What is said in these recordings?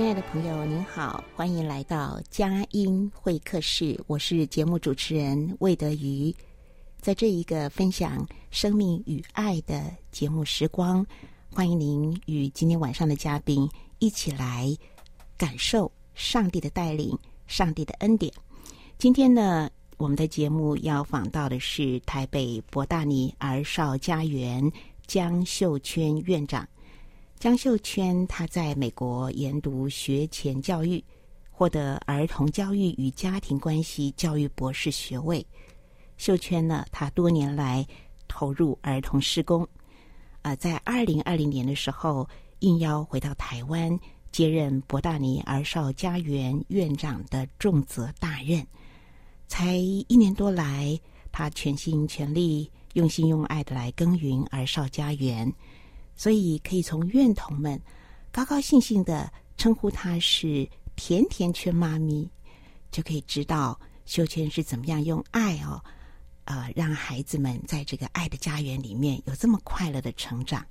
亲爱的朋友，您好，欢迎来到佳音会客室，我是节目主持人魏德瑜。在这一个分享生命与爱的节目时光，欢迎您与今天晚上的嘉宾一起来感受上帝的带领、上帝的恩典。今天呢，我们的节目要访到的是台北博大尼儿少家园江秀娟院长。江秀娟她在美国研读学前教育，获得儿童教育与家庭关系教育博士学位。秀娟呢，她多年来投入儿童施工，啊、在二零二零年的时候应邀回到台湾，接任博大尼儿少家园院长的重责大任。才一年多来，她全心全力、用心用爱的来耕耘儿少家园，所以可以从院童们高高兴兴的称呼她是“甜甜圈妈咪”，就可以知道秀娟是怎么样用爱哦。呃，让孩子们在这个爱的家园里面有这么快乐的成长。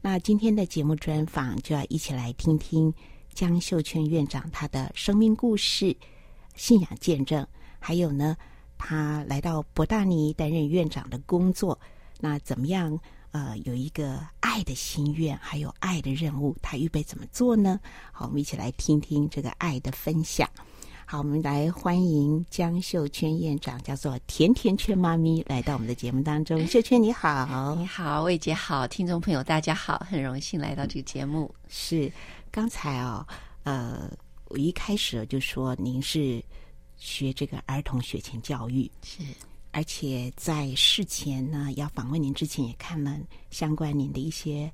那今天的节目专访就要一起来听听江秀娟院长她的生命故事、信仰见证，还有呢，他来到伯大尼担任院长的工作，那怎么样？呃，有一个爱的心愿，还有爱的任务，他预备怎么做呢？好，我们一起来听听这个爱的分享。好，我们来欢迎江秀娟院长，叫做甜甜圈妈咪，来到我们的节目当中。秀娟你好，你好，魏姐好，听众朋友大家好，很荣幸来到这个节目。是，刚才哦，呃，我一开始就说您是学这个儿童学前教育，是，而且在事前呢，要访问您之前也看了相关您的一些。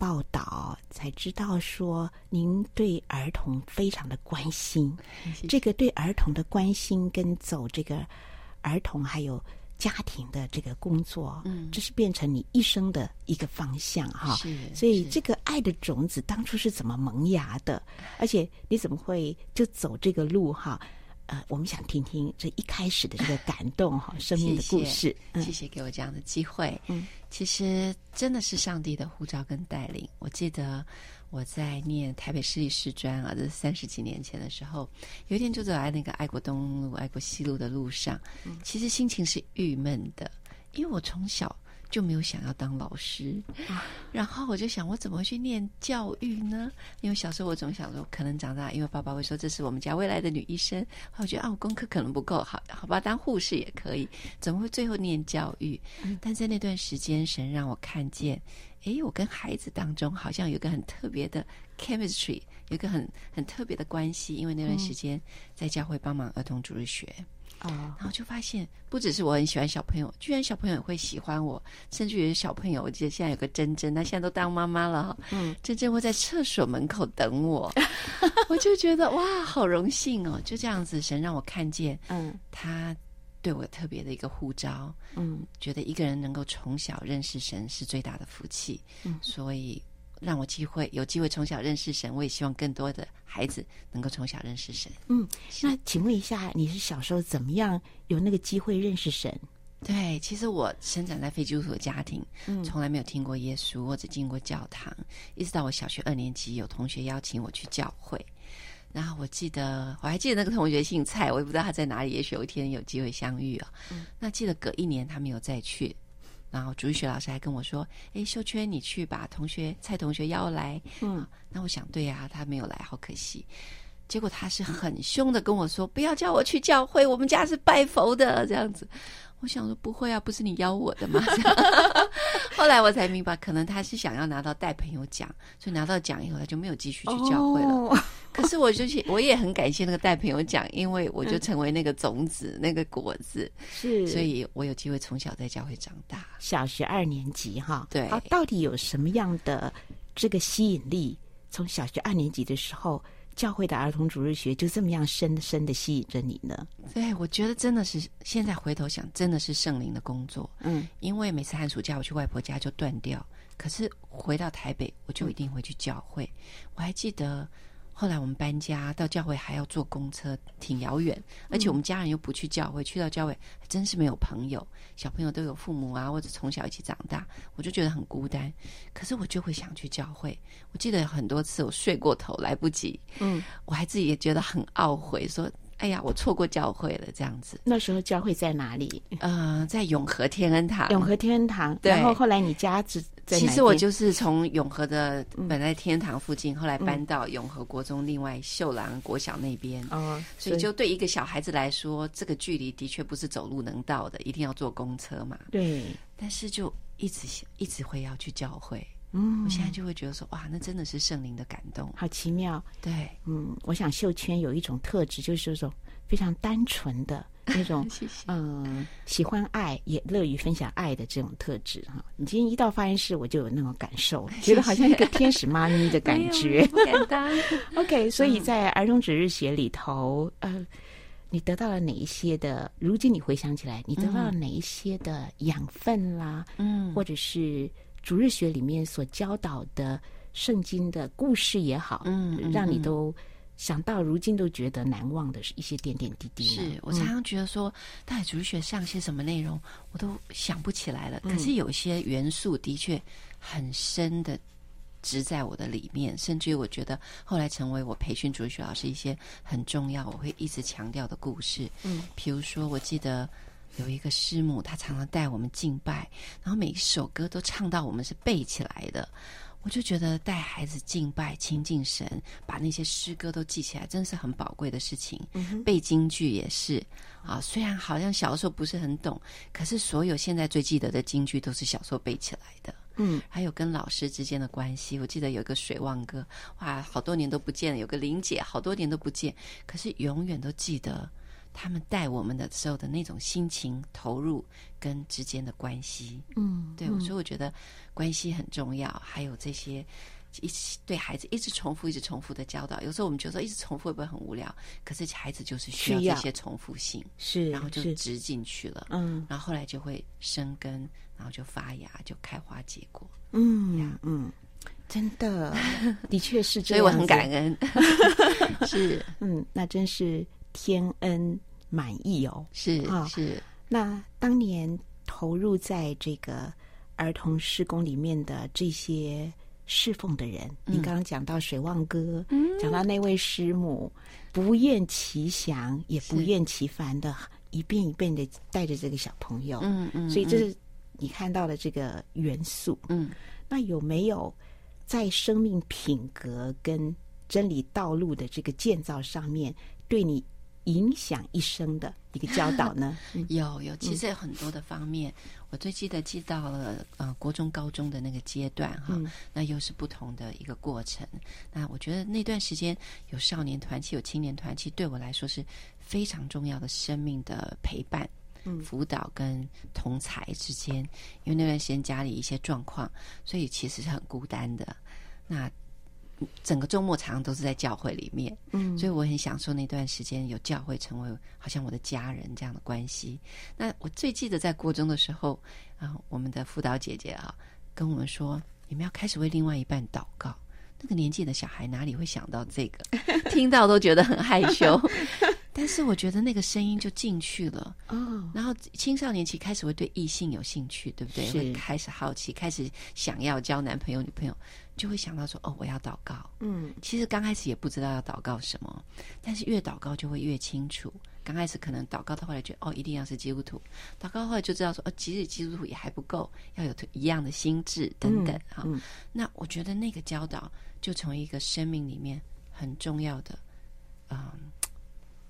报道才知道说，您对儿童非常的关心。这个对儿童的关心跟走这个儿童还有家庭的这个工作，嗯，这是变成你一生的一个方向哈。是，所以这个爱的种子当初是怎么萌芽的？而且你怎么会就走这个路哈？呃，我们想听听这一开始的这个感动哈，生命的故事。谢谢，谢谢给我这样的机会。嗯，其实真的是上帝的呼召跟带领。我记得我在念台北市立师专啊，这是三十几年前的时候，有一天就走在那个爱国东路、爱国西路的路上，其实心情是郁闷的，因为我从小。就没有想要当老师，然后我就想，我怎么去念教育呢？因为小时候我总想说，可能长大，因为爸爸会说这是我们家未来的女医生，我觉得啊，我功课可能不够好，好吧，当护士也可以，怎么会最后念教育？但在那段时间，神让我看见，诶，我跟孩子当中好像有一个很特别的 chemistry，有一个很很特别的关系，因为那段时间在教会帮忙儿童主日学。哦，然后就发现，不只是我很喜欢小朋友，居然小朋友也会喜欢我，甚至于小朋友，我记得现在有个珍珍，她现在都当妈妈了哈，嗯，珍珍会在厕所门口等我，我就觉得哇，好荣幸哦，就这样子，神让我看见，嗯，他对我特别的一个呼召，嗯，觉得一个人能够从小认识神是最大的福气，嗯，所以。让我机会有机会从小认识神，我也希望更多的孩子能够从小认识神。嗯，那请问一下，你是小时候怎么样有那个机会认识神？对，其实我生长在非基督徒的家庭，嗯，从来没有听过耶稣，或者进过教堂，一直到我小学二年级，有同学邀请我去教会。然后我记得我还记得那个同学姓蔡，我也不知道他在哪里，也许有一天有机会相遇啊、哦。嗯、那记得隔一年他没有再去，然后主日学老师还跟我说：“哎，秀娟，你去把同学蔡同学邀来。”嗯，那我想对呀、啊，他没有来，好可惜。结果他是很凶的跟我说：“不要叫我去教会，我们家是拜佛的。”这样子。我想说不会啊，不是你邀我的吗？后来我才明白，可能他是想要拿到带朋友奖，所以拿到奖以后他就没有继续去教会了。Oh. 可是我就去，我也很感谢那个带朋友讲，因为我就成为那个种子，嗯、那个果子，是，所以我有机会从小在教会长大。小学二年级哈，对，啊，到底有什么样的这个吸引力？从小学二年级的时候。教会的儿童主日学就这么样深深的吸引着你呢？对，我觉得真的是现在回头想，真的是圣灵的工作。嗯，因为每次寒暑假我去外婆家就断掉，可是回到台北我就一定会去教会。嗯，我还记得。后来我们搬家到教会还要坐公车，挺遥远，而且我们家人又不去教会，去到教会还真是没有朋友。小朋友都有父母啊，或者从小一起长大，我就觉得很孤单。可是我就会想去教会。我记得很多次我睡过头来不及，嗯，我还自己也觉得很懊悔，说。哎呀，我错过教会了，这样子。那时候教会在哪里？呃，在永和天恩堂。永和天恩堂。对。然后后来你家在？其实我就是从永和的本来天恩堂附近，嗯、后来搬到永和国中另外秀朗国小那边。哦、嗯。所以就对一个小孩子来说，这个距离的确不是走路能到的，一定要坐公车嘛。对。但是就一直一直会要去教会。嗯，我现在就会觉得说，哇，那真的是圣灵的感动，好奇妙。对，嗯，我想秀圈有一种特质，就是说非常单纯的 那种。嗯，喜欢爱，也乐于分享爱的这种特质哈。你今天一到发言室，我就有那种感受，觉得好像一个天使妈咪的感觉。不敢当。OK，所以在儿童主日写里头，呃，你得到了哪一些的？如今你回想起来，你得到了哪一些的养分啦？嗯，或者是。主日学里面所教导的圣经的故事也好，嗯，嗯，让你都想到如今都觉得难忘的一些点点滴滴。是我常常觉得说，到底主日学上些什么内容，我都想不起来了。可是有些元素的确很深的植在我的里面，甚至于我觉得后来成为我培训主日学老师一些很重要，我会一直强调的故事。嗯，比如说，我记得。有一个师母，她常常带我们敬拜，然后每一首歌都唱到我们是背起来的。我就觉得带孩子敬拜、亲近神，把那些诗歌都记起来，真是很宝贵的事情。嗯、背京剧也是啊，虽然好像小时候不是很懂，可是所有现在最记得的京剧都是小时候背起来的。嗯，还有跟老师之间的关系，我记得有个水旺哥，哇，好多年都不见了；有个玲姐，好多年都不见，可是永远都记得。他们带我们的时候的那种心情投入跟之间的关系，嗯，对，所以我觉得关系很重要。还有这些一起对孩子一直重复、一直重复的教导，有时候我们觉得一直重复会不会很无聊？可是孩子就是需要这些重复性，是，然后就植进去了，嗯，然后后来就会生根，然后就发芽，就开花结果，嗯呀，嗯，真的，的确是这样，所以我很感恩，是，嗯，那真是天恩。满意哦，是啊，是。那当年投入在这个儿童施工里面的这些侍奉的人，嗯、你刚刚讲到水旺哥，嗯、讲到那位师母，不厌其详也不厌其烦的，一遍一遍的带着这个小朋友，嗯嗯，嗯所以这是你看到的这个元素，嗯。那有没有在生命品格跟真理道路的这个建造上面，对你？影响一生的一个教导呢？有有，其实有很多的方面。嗯、我最记得记到了呃国中高中的那个阶段哈，嗯、那又是不同的一个过程。那我觉得那段时间有少年团契，有青年团契，对我来说是非常重要的生命的陪伴、嗯、辅导跟同才之间。因为那段时间家里一些状况，所以其实是很孤单的。那整个周末常常都是在教会里面，嗯，所以我很享受那段时间有教会成为好像我的家人这样的关系。那我最记得在国中的时候啊，我们的辅导姐姐啊跟我们说，你们要开始为另外一半祷告。那个年纪的小孩哪里会想到这个？听到都觉得很害羞。但是我觉得那个声音就进去了哦。然后青少年期开始会对异性有兴趣，对不对？会开始好奇，开始想要交男朋友、女朋友，就会想到说：“哦，我要祷告。”嗯，其实刚开始也不知道要祷告什么，但是越祷告就会越清楚。刚开始可能祷告到后来觉得：“哦，一定要是基督徒。”祷告后来就知道说：“哦，即使基督徒也还不够，要有一样的心智等等。哈、嗯，嗯，那我觉得那个教导就成为一个生命里面很重要的，嗯。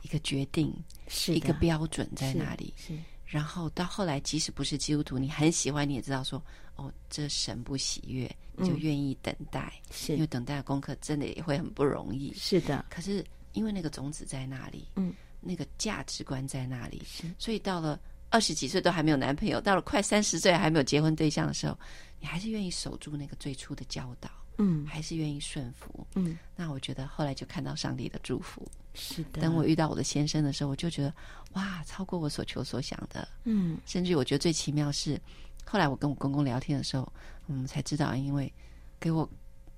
一个决定，是一个标准在那里。是，是然后到后来，即使不是基督徒，你很喜欢，你也知道说，哦，这神不喜悦，你就愿意等待。是、嗯，因为等待的功课真的也会很不容易。是的。可是因为那个种子在那里，嗯，那个价值观在那里，是。所以到了二十几岁都还没有男朋友，到了快三十岁还没有结婚对象的时候，你还是愿意守住那个最初的教导。嗯，还是愿意顺服。嗯，那我觉得后来就看到上帝的祝福。是的。等我遇到我的先生的时候，我就觉得哇，超过我所求所想的。嗯，甚至我觉得最奇妙是，后来我跟我公公聊天的时候，我们才知道，因为给我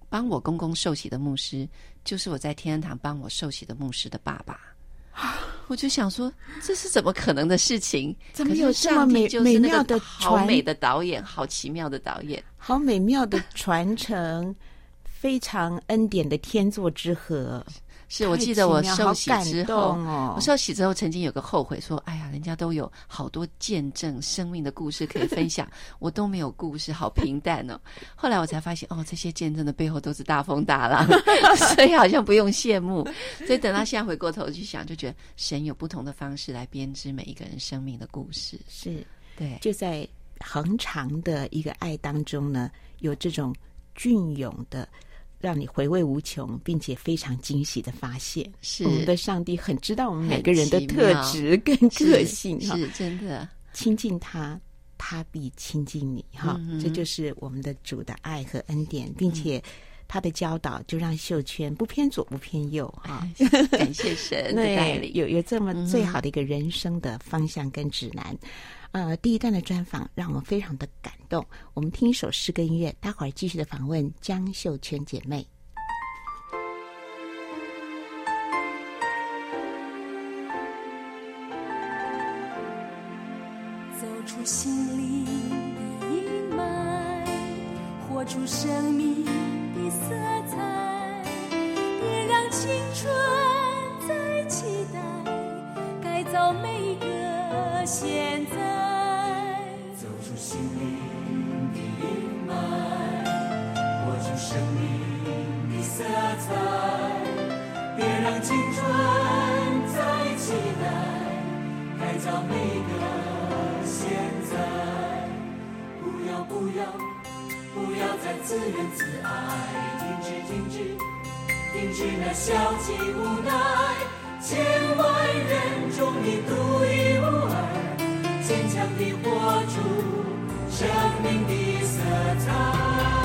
帮我公公受洗的牧师，就是我在天恩堂帮我受洗的牧师的爸爸。我就想说，这是怎么可能的事情？怎么有这么美美妙的好美的导演，好奇妙的导演，好美妙的传承，非常恩典的天作之合。是我记得我受洗之后，哦、我受洗之后曾经有个后悔，说：“哎呀，人家都有好多见证生命的故事可以分享，我都没有故事，好平淡哦。”后来我才发现，哦，这些见证的背后都是大风大浪，所以好像不用羡慕。所以等到现在回过头去想，就觉得神有不同的方式来编织每一个人生命的故事。是，对，就在恒长的一个爱当中呢，有这种隽永的。让你回味无穷，并且非常惊喜的发现，是。我们的上帝很知道我们每个人的特质跟个性哈，是真的。亲近他，他必亲近你哈、嗯，这就是我们的主的爱和恩典，并且他的教导就让秀圈不偏左不偏右哈，感谢神的带领，有有这么最好的一个人生的方向跟指南。呃，第一段的专访让我们非常的感动。我们听一首诗歌音乐，待会儿继续的访问江秀全姐妹。走出心灵的阴霾，活出生命的色彩，别让青春再期待，改造每个现造每个现在。不要不要不要再自怨自艾，停止停止停止那消极无奈。千万人中你独一无二，坚强地活出。生命的色彩。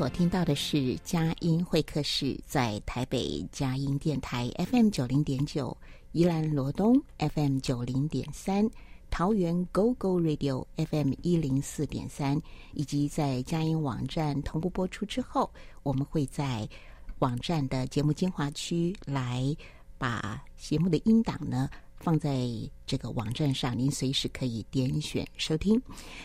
所听到的是佳音会客室，在台北佳音电台 FM 九零点九，宜兰罗东 FM 九零点三，桃园 GO GO Radio FM 一零四点三，以及在佳音网站同步播出之后，我们会在网站的节目精华区来把节目的音档呢。放在这个网站上，您随时可以点选收听。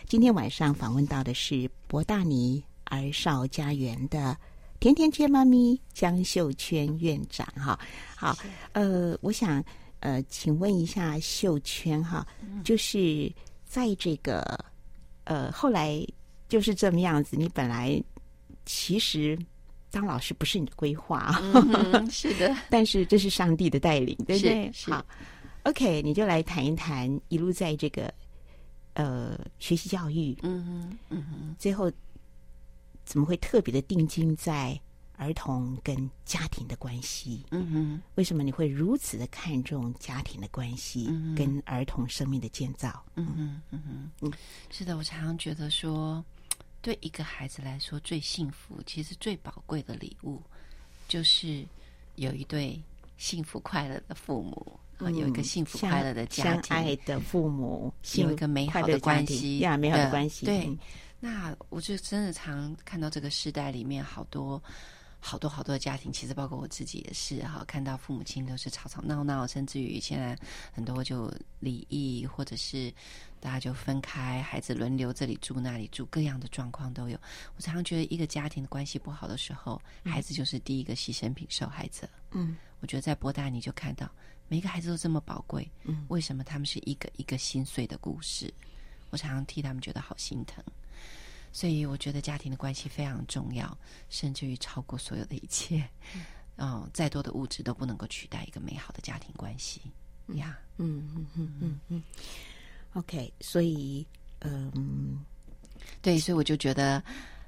今天晚上访问到的是博大尼儿少家园的甜甜圈妈咪江秀娟院长。哈，好，呃，我想呃，请问一下秀圈哈，就是在这个呃后来就是这么样子，你本来其实当老师不是你的规划，嗯、是的，但是这是上帝的带领，对不对？好。OK，你就来谈一谈一路在这个呃学习教育，嗯哼，嗯哼，最后怎么会特别的定睛在儿童跟家庭的关系？嗯哼，为什么你会如此的看重家庭的关系跟儿童生命的建造？嗯哼，嗯哼，嗯，是的，我常常觉得说，对一个孩子来说，最幸福，其实最宝贵的礼物，就是有一对幸福快乐的父母。有一个幸福快乐的家庭，相爱的父母，有一个美好的关系呀，美好的关系。对，那我就真的常看到这个时代里面好多好多好多的家庭，其实包括我自己也是哈，看到父母亲都是吵吵闹闹，甚至于现在很多就离异，或者是大家就分开，孩子轮流这里住那里住，各样的状况都有。我常常觉得，一个家庭的关系不好的时候，孩子就是第一个牺牲品、受害者。嗯，我觉得在博大你就看到。每个孩子都这么宝贵，嗯，为什么他们是一个一个心碎的故事？我常常替他们觉得好心疼，所以我觉得家庭的关系非常重要，甚至于超过所有的一切。嗯，哦，再多的物质都不能够取代一个美好的家庭关系呀。嗯嗯嗯嗯嗯。OK，所以嗯，对，所以我就觉得。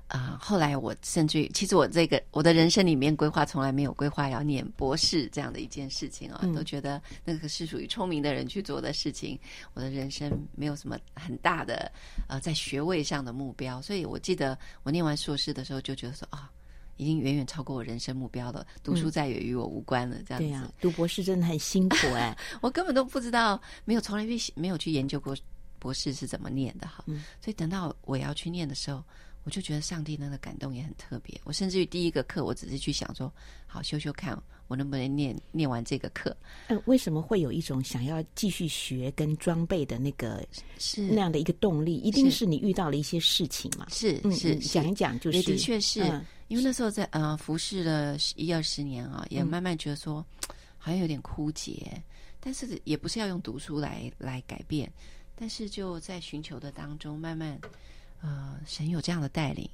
啊、呃，后来我甚至于，其实我这个我的人生里面规划从来没有规划要念博士这样的一件事情啊、都觉得那个是属于聪明的人去做的事情。我的人生没有什么很大的呃在学位上的目标，所以我记得我念完硕士的时候就觉得说啊，已经远远超过我人生目标了，读书再也与我无关了。这样子，嗯、对呀、啊，读博士真的很辛苦哎，我根本都不知道，没有从来没没有去研究过博士是怎么念的哈、嗯，所以等到我要去念的时候。我就觉得上帝那个感动也很特别。我甚至于第一个课，我只是去想说，好修修看我能不能念念完这个课。嗯，为什么会有一种想要继续学跟装备的那个是那样的一个动力？一定是你遇到了一些事情嘛？是是，是，讲一讲就是，的确是、嗯、因为那时候在呃服侍了一二十年啊，也慢慢觉得说、嗯、好像有点枯竭，但是也不是要用读书来来改变，但是就在寻求的当中慢慢。呃，神有这样的带领，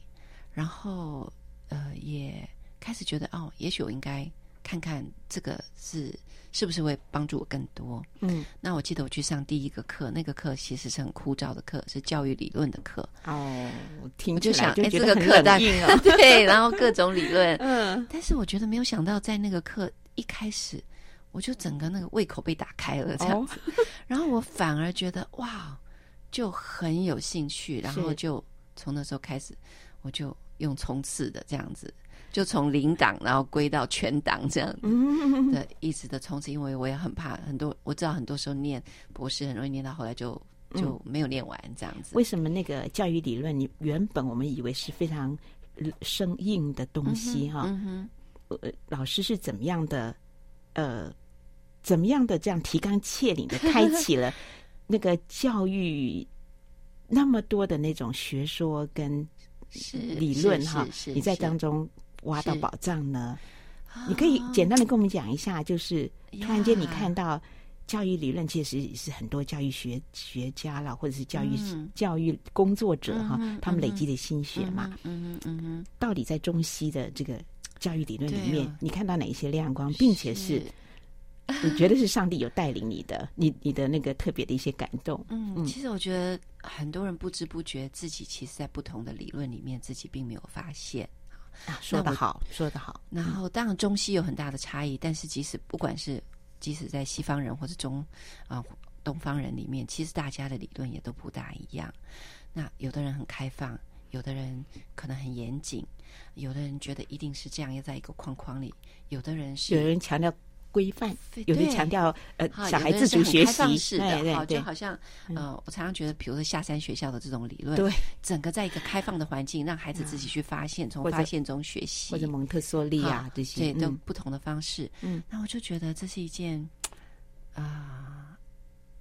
然后呃，也开始觉得哦，也许我应该看看这个是是不是会帮助我更多。嗯，那我记得我去上第一个课，那个课其实是很枯燥的课，是教育理论的课。哦，我听就想，哎，这个课很硬啊，对，然后各种理论。嗯，但是我觉得没有想到，在那个课一开始，我就整个那个胃口被打开了，这样子，哦、然后我反而觉得哇。就很有兴趣，然后就从那时候开始，我就用冲刺的这样子，就从零档然后归到全档这样子的一直的冲刺，因为我也很怕很多，我知道很多时候念博士很容易念到后来就就没有念完这样子。为什么那个教育理论，你原本我们以为是非常生硬的东西哈？嗯哼，呃，老师是怎么样的？呃，怎么样的这样提纲挈领的开启了？那个教育那么多的那种学说跟理论哈，你在当中挖到宝藏呢？你可以简单的跟我们讲一下，就是突然间你看到教育理论，其实是很多教育学学家啦，或者是教育、嗯、教育工作者哈、嗯，他们累积的心血嘛。嗯嗯嗯，嗯，到底在中西的这个教育理论里面，你看到哪一些亮光，并且是？你觉得是上帝有带领你的，你你的那个特别的一些感动。嗯，其实我觉得很多人不知不觉自己其实，在不同的理论里面，自己并没有发现。啊，说得好，说得好。然后，当然中西有很大的差异，但是即使不管是即使在西方人或者中啊东方人里面，其实大家的理论也都不大一样。那有的人很开放。有的人可能很严谨，有的人觉得一定是这样，要在一个框框里，有的人是有人强调。规范，有的强调呃，好小孩自主学习式的，对好，就好像呃，我常常觉得，比如说下山学校的这种理论，对，整个在一个开放的环境，让孩子自己去发现，从发现中学习，或者蒙特梭利啊这些，对，都不同的方式。嗯，那我就觉得这是一件啊，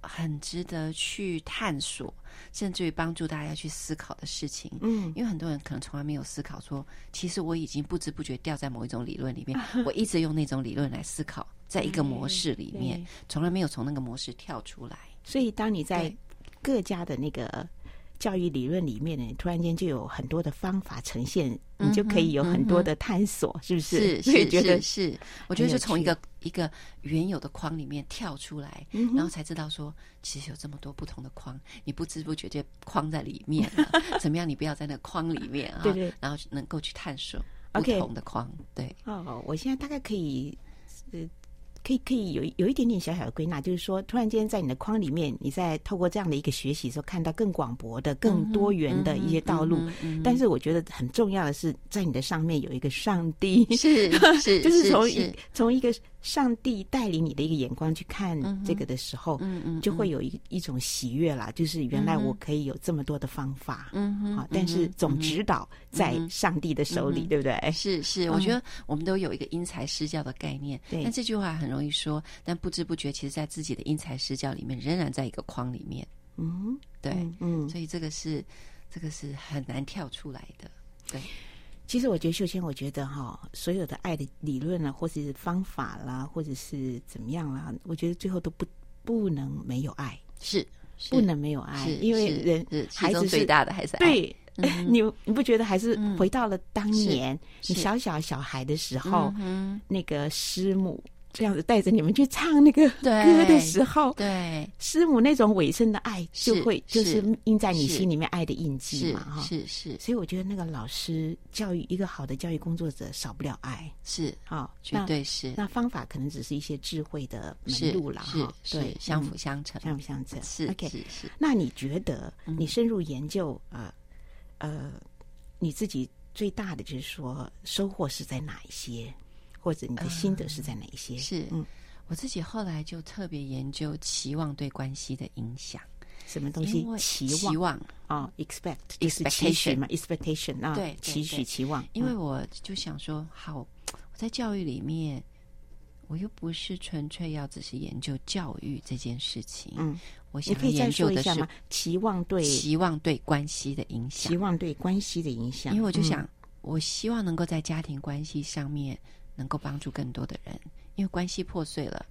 很值得去探索，甚至于帮助大家去思考的事情。嗯，因为很多人可能从来没有思考说，其实我已经不知不觉掉在某一种理论里面，我一直用那种理论来思考。在一个模式里面，从来没有从那个模式跳出来。所以，当你在各家的那个教育理论里面呢，突然间就有很多的方法呈现，你就可以有很多的探索，嗯、是不是？是，所以觉得是。我觉得是从一个一个原有的框里面跳出来，嗯、然后才知道说，其实有这么多不同的框，你不知不觉就框在里面了。怎么样？你不要在那个框里面啊，对对，然后能够去探索不同的框。对。哦，我现在大概可以，呃。可以可以有有一点点小小的归纳，就是说，突然间在你的框里面，你在透过这样的一个学习的时候，看到更广博的、更多元的一些道路。但是，我觉得很重要的是，在你的上面有一个上帝，是 是，就是从一从一个上帝带领你的一个眼光去看这个的时候，嗯嗯，就会有一一种喜悦啦。就是原来我可以有这么多的方法，嗯但是总指导在上帝的手里，对不对？是是，我觉得我们都有一个因材施教的概念，对，但这句话很。容易说，但不知不觉，其实，在自己的因材施教里面，仍然在一个框里面。嗯，对，嗯，所以这个是，这个是很难跳出来的。对，其实我觉得秀谦，我觉得哈，所有的爱的理论啦，或者是方法啦，或者是怎么样啦，我觉得最后都不不能没有爱，是，是。不能没有爱，因为人孩子最大的还是爱。对，嗯、你你不觉得还是回到了当年你小小小孩的时候，那个师母。这样子带着你们去唱那个歌的时候，对师母那种尾声的爱，就会就是印在你心里面爱的印记嘛，哈，是是。所以我觉得那个老师教育一个好的教育工作者少不了爱，是啊，绝对是。那方法可能只是一些智慧的门路了，哈，对，相辅相成，相辅相成。是 OK，是是。那你觉得你深入研究啊，呃，你自己最大的就是说收获是在哪一些？或者你的心得是在哪一些？是，嗯，我自己后来就特别研究期望对关系的影响。什么东西？期望啊，expect expectation 嘛，expectation 啊，对，期许期望。因为我就想说，好，我在教育里面，我又不是纯粹要只是研究教育这件事情。嗯，我想研究的是期望对期望对关系的影响，期望对关系的影响。因为我就想，我希望能够在家庭关系上面。能够帮助更多的人，因为关系破碎了，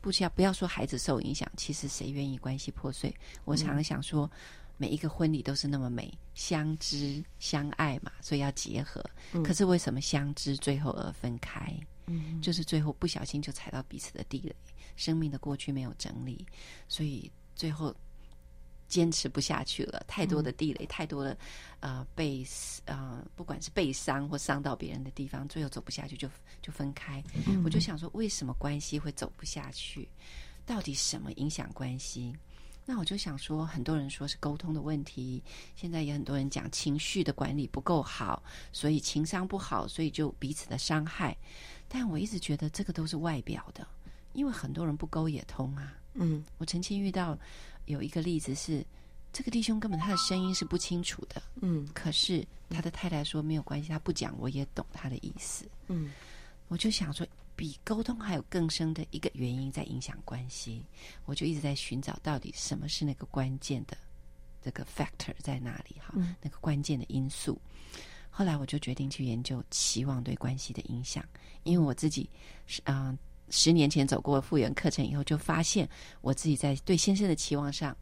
不需要不要说孩子受影响，其实谁愿意关系破碎？我常常想说，每一个婚礼都是那么美，相知相爱嘛，所以要结合。可是为什么相知最后而分开？嗯，就是最后不小心就踩到彼此的地雷，生命的过去没有整理，所以最后。坚持不下去了，太多的地雷，嗯、太多的呃被呃不管是被伤或伤到别人的地方，最后走不下去就就分开。嗯、我就想说，为什么关系会走不下去？到底什么影响关系？那我就想说，很多人说是沟通的问题，现在也很多人讲情绪的管理不够好，所以情商不好，所以就彼此的伤害。但我一直觉得这个都是外表的，因为很多人不沟也通啊。嗯，我曾经遇到。有一个例子是，这个弟兄根本他的声音是不清楚的，嗯，可是他的太太说没有关系，他不讲我也懂他的意思，嗯，我就想说，比沟通还有更深的一个原因在影响关系，我就一直在寻找到底什么是那个关键的这个 factor 在哪里哈，嗯，那个关键的因素。后来我就决定去研究期望对关系的影响，因为我自己是嗯。呃十年前走过复原课程以后，就发现我自己在对先生的期望上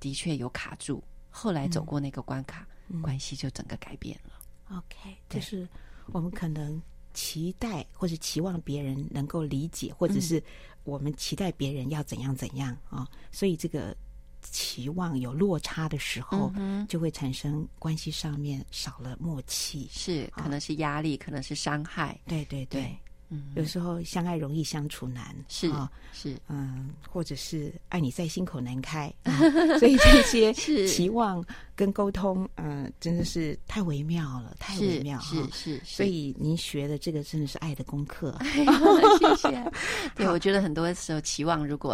的确有卡住。后来走过那个关卡，嗯、关系就整个改变了。OK，就是我们可能期待或者期望别人能够理解，或者是我们期待别人要怎样怎样啊。所以这个期望有落差的时候，嗯、就会产生关系上面少了默契。是，可能是压力，哦、可能是伤害。对对对。对嗯，有时候相爱容易相处难，是啊，是。嗯，或者是爱你在心口难开，嗯、所以这些期望跟沟通，嗯，真的是太微妙了，太微妙是是，是，所以您学的这个真的是爱的功课，谢谢。对，我觉得很多时候期望如果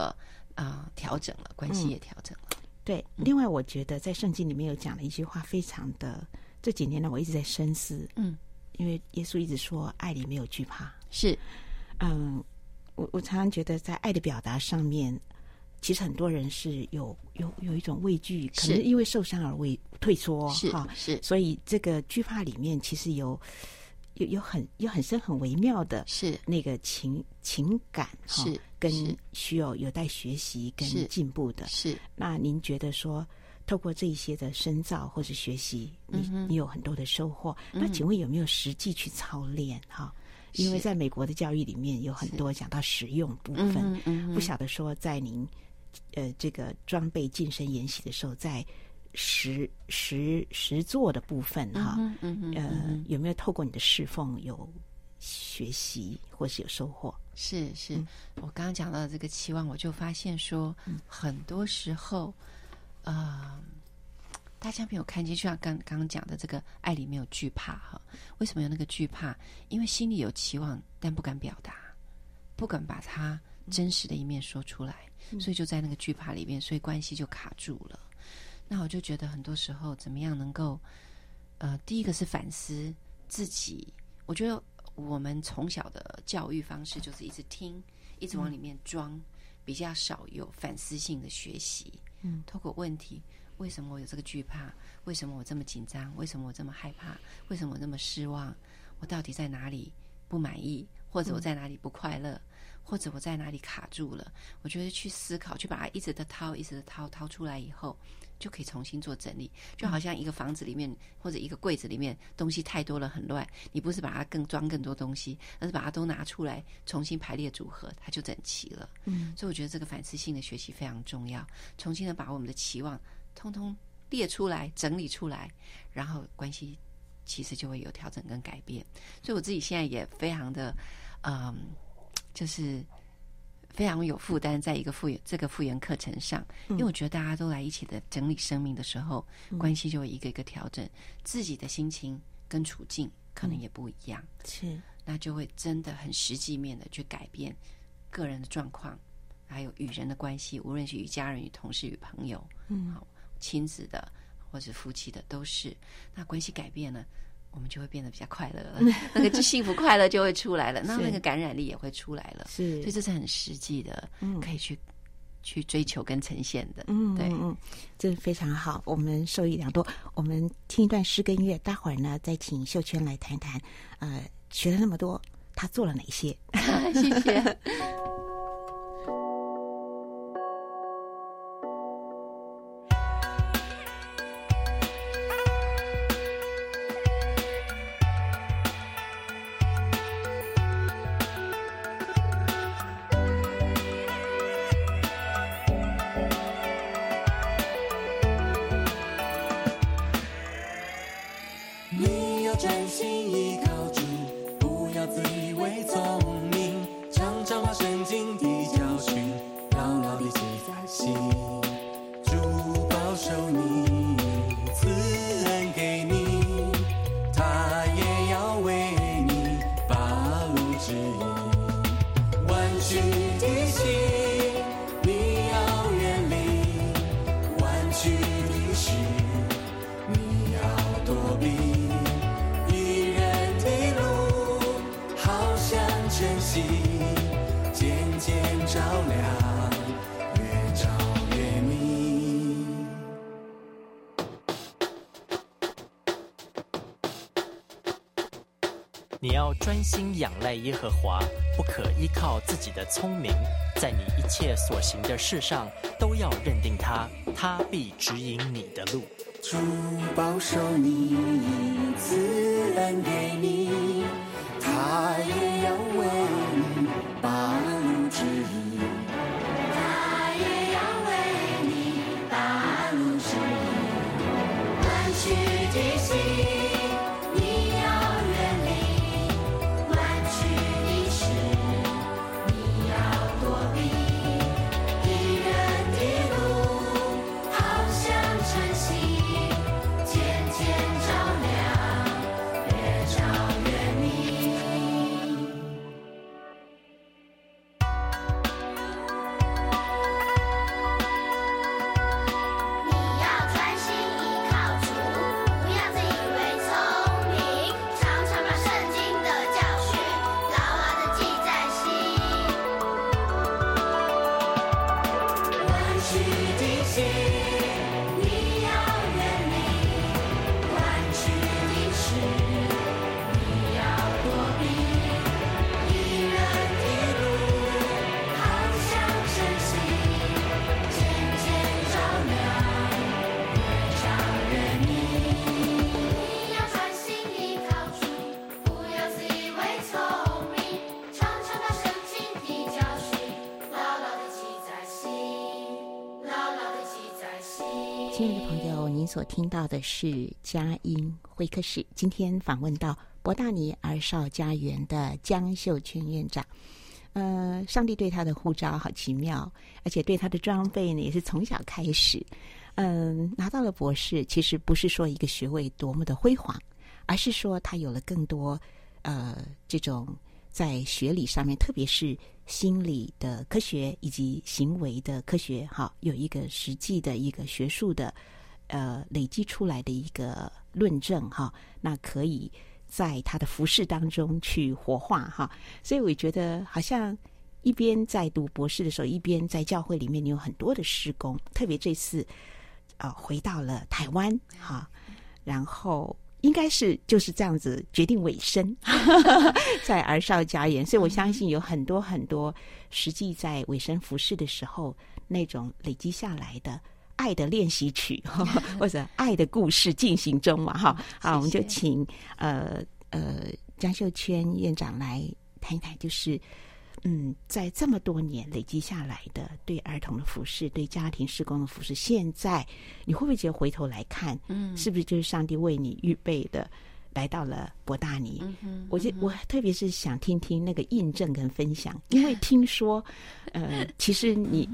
啊、呃、调整了，关系也调整了。嗯、对，另外我觉得在圣经里面有讲了一句话，非常的这几年呢我一直在深思，嗯。因为耶稣一直说，爱里没有惧怕。是，嗯，我我常常觉得，在爱的表达上面，其实很多人是有有有一种畏惧，可能因为受伤而畏退缩，哈，是。所以这个惧怕里面，其实有有有很有很深很微妙的，是那个情情感，是跟需要有待学习跟进步的。是。那您觉得说？透过这一些的深造或者学习，你你有很多的收获。嗯、那请问有没有实际去操练哈？因为在美国的教育里面有很多讲到实用部分，嗯嗯、不晓得说在您呃这个装备晋升研习的时候，在实实实做的部分哈，嗯嗯嗯、呃有没有透过你的侍奉有学习或是有收获？是是，嗯、我刚刚讲到这个期望，我就发现说，很多时候。呃，大家没有看见，就像刚刚讲的这个爱里没有惧怕哈。为什么有那个惧怕？因为心里有期望，但不敢表达，不敢把它真实的一面说出来，嗯、所以就在那个惧怕里面，所以关系就卡住了。那我就觉得很多时候，怎么样能够呃，第一个是反思自己。我觉得我们从小的教育方式就是一直听，一直往里面装，嗯、比较少有反思性的学习。嗯，透过问题，为什么我有这个惧怕？为什么我这么紧张？为什么我这么害怕？为什么我这么失望？我到底在哪里不满意？或者我在哪里不快乐？嗯、或者我在哪里卡住了？我觉得去思考，去把它一直的掏，一直的掏，掏出来以后。就可以重新做整理，就好像一个房子里面或者一个柜子里面东西太多了，很乱。你不是把它更装更多东西，而是把它都拿出来重新排列组合，它就整齐了。嗯，所以我觉得这个反思性的学习非常重要，重新的把我们的期望通通列出来、整理出来，然后关系其实就会有调整跟改变。所以我自己现在也非常的，嗯，就是。非常有负担，在一个复原这个复原课程上，因为我觉得大家都来一起的整理生命的时候，嗯、关系就会一个一个调整，自己的心情跟处境可能也不一样，是、嗯，那就会真的很实际面的去改变个人的状况，还有与人的关系，无论是与家人、与同事、与朋友，嗯，好，亲子的或者夫妻的都是，那关系改变了。我们就会变得比较快乐了，那个幸福快乐就会出来了，那那个感染力也会出来了，是，所以这是很实际的，嗯，可以去去追求跟呈现的，嗯，对，嗯，这非常好，我们受益良多。我们听一段诗跟音乐，待会儿呢再请秀娟来谈谈，呃，学了那么多，他做了哪些？谢谢。曾经的教训，牢牢地记在心。心仰赖耶和华，不可依靠自己的聪明，在你一切所行的事上都要认定他，他必指引你的路。主保守你，赐恩给你，他也所听到的是佳音会客室。今天访问到博大尼儿少家园的江秀娟院长。呃，上帝对他的呼召好奇妙，而且对他的装备呢，也是从小开始。嗯、拿到了博士，其实不是说一个学位多么的辉煌，而是说他有了更多呃这种在学理上面，特别是心理的科学以及行为的科学，哈，有一个实际的一个学术的呃累积出来的一个论证，哈，那可以。在他的服饰当中去活化哈，所以我觉得好像一边在读博士的时候，一边在教会里面，你有很多的施工。特别这次啊、呃，回到了台湾哈，然后应该是就是这样子决定尾声 在儿少家园，所以我相信有很多很多实际在尾声服饰的时候那种累积下来的。爱的练习曲，或者爱的故事进行中嘛，哈，好，我们就请呃呃江秀娟院长来谈一谈，就是嗯，在这么多年累积下来的对儿童的服饰，对家庭施工的服饰，现在你会不会觉得回头来看，嗯，是不是就是上帝为你预备的，来到了博大尼？嗯嗯，我就我特别是想听听那个印证跟分享，因为 听说，呃，其实你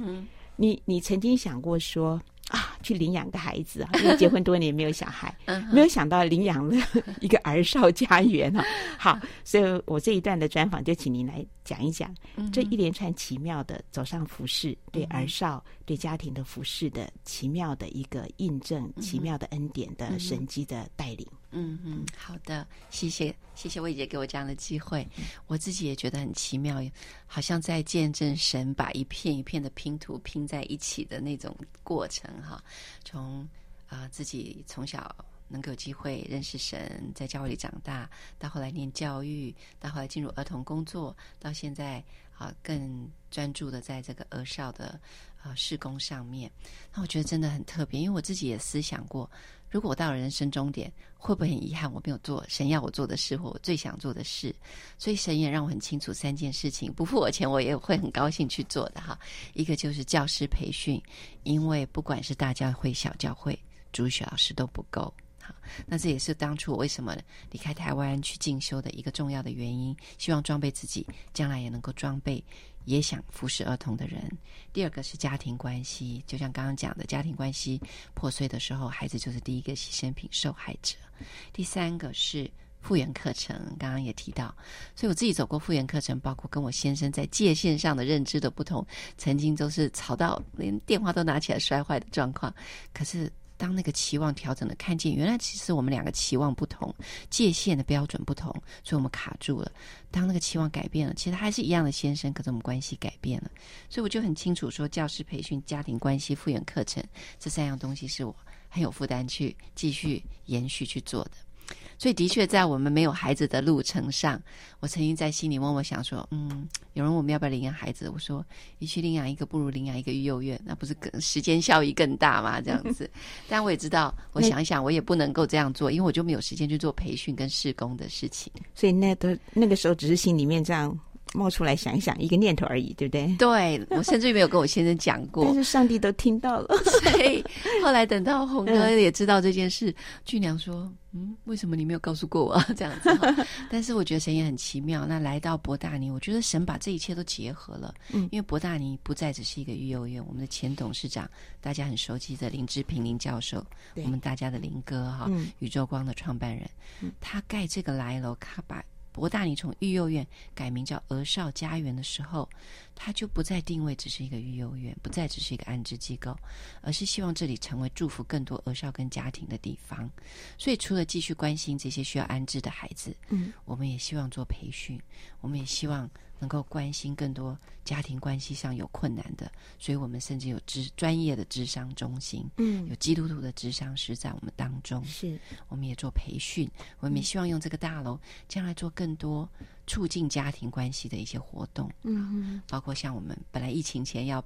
你你曾经想过说。啊，去领养个孩子啊！因为结婚多年没有小孩，没有想到领养了一个儿少家园啊。好，所以我这一段的专访就请您来讲一讲这一连串奇妙的走上服饰，对儿少、对家庭的服饰的奇妙的一个印证，奇妙的恩典的神机的带领。嗯嗯，好的，谢谢谢谢魏姐给我这样的机会，我自己也觉得很奇妙，好像在见证神把一片一片的拼图拼在一起的那种过程哈。从啊、呃、自己从小能够有机会认识神，在教会里长大，到后来念教育，到后来进入儿童工作，到现在啊、呃、更专注的在这个儿少的啊事工上面，那我觉得真的很特别，因为我自己也思想过。如果我到了人生终点，会不会很遗憾我没有做神要我做的事或我最想做的事？所以神也让我很清楚三件事情，不付我钱我也会很高兴去做的哈。一个就是教师培训，因为不管是大教会、小教会，主学老师都不够。好，那这也是当初我为什么离开台湾去进修的一个重要的原因，希望装备自己，将来也能够装备。也想服侍儿童的人。第二个是家庭关系，就像刚刚讲的，家庭关系破碎的时候，孩子就是第一个牺牲品、受害者。第三个是复原课程，刚刚也提到，所以我自己走过复原课程，包括跟我先生在界限上的认知的不同，曾经都是吵到连电话都拿起来摔坏的状况，可是。当那个期望调整了，看见原来其实我们两个期望不同，界限的标准不同，所以我们卡住了。当那个期望改变了，其实还是一样的先生，可是我们关系改变了。所以我就很清楚说，教师培训、家庭关系复原课程这三样东西是我很有负担去继续延续去做的。所以，的确，在我们没有孩子的路程上，我曾经在心里默默想说：“嗯，有人问我们要不要领养孩子？”我说：“与其领养一个，不如领养一个育幼院，那不是更时间效益更大吗？”这样子。但我也知道，我想一想，我也不能够这样做，因为我就没有时间去做培训跟试工的事情。所以，那都那个时候，只是心里面这样。冒出来想一想，一个念头而已，对不对？对，我甚至于没有跟我先生讲过，但是上帝都听到了。所以后来等到红哥也知道这件事，俊良说：“嗯，为什么你没有告诉过我？”这样子。但是我觉得神也很奇妙。那来到博大尼，我觉得神把这一切都结合了。嗯，因为博大尼不再只是一个育幼院，我们的前董事长大家很熟悉的林志平林教授，我们大家的林哥哈，宇宙光的创办人，他盖这个来楼，他把。伯大你从育幼院改名叫儿少家园的时候，它就不再定位只是一个育幼院，不再只是一个安置机构，而是希望这里成为祝福更多儿少跟家庭的地方。所以，除了继续关心这些需要安置的孩子，嗯，我们也希望做培训，我们也希望。能够关心更多家庭关系上有困难的，所以我们甚至有知专业的智商中心，嗯，有基督徒的智商师在我们当中，是，我们也做培训，我们也希望用这个大楼将来做更多促进家庭关系的一些活动，嗯，包括像我们本来疫情前要。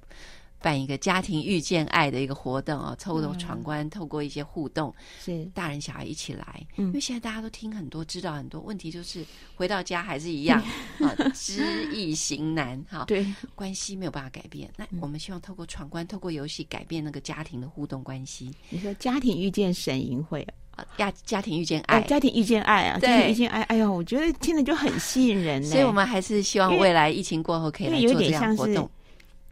办一个家庭遇见爱的一个活动啊，透过闯关，透过一些互动，是大人小孩一起来。嗯，因为现在大家都听很多，知道很多，问题就是回到家还是一样啊，知易行难哈。对，关系没有办法改变。那我们希望透过闯关，透过游戏改变那个家庭的互动关系。你说家庭遇见神营会。家家庭遇见爱，家庭遇见爱啊！家庭遇见爱，哎呦，我觉得听着就很吸引人呢。所以我们还是希望未来疫情过后可以来做这样活动，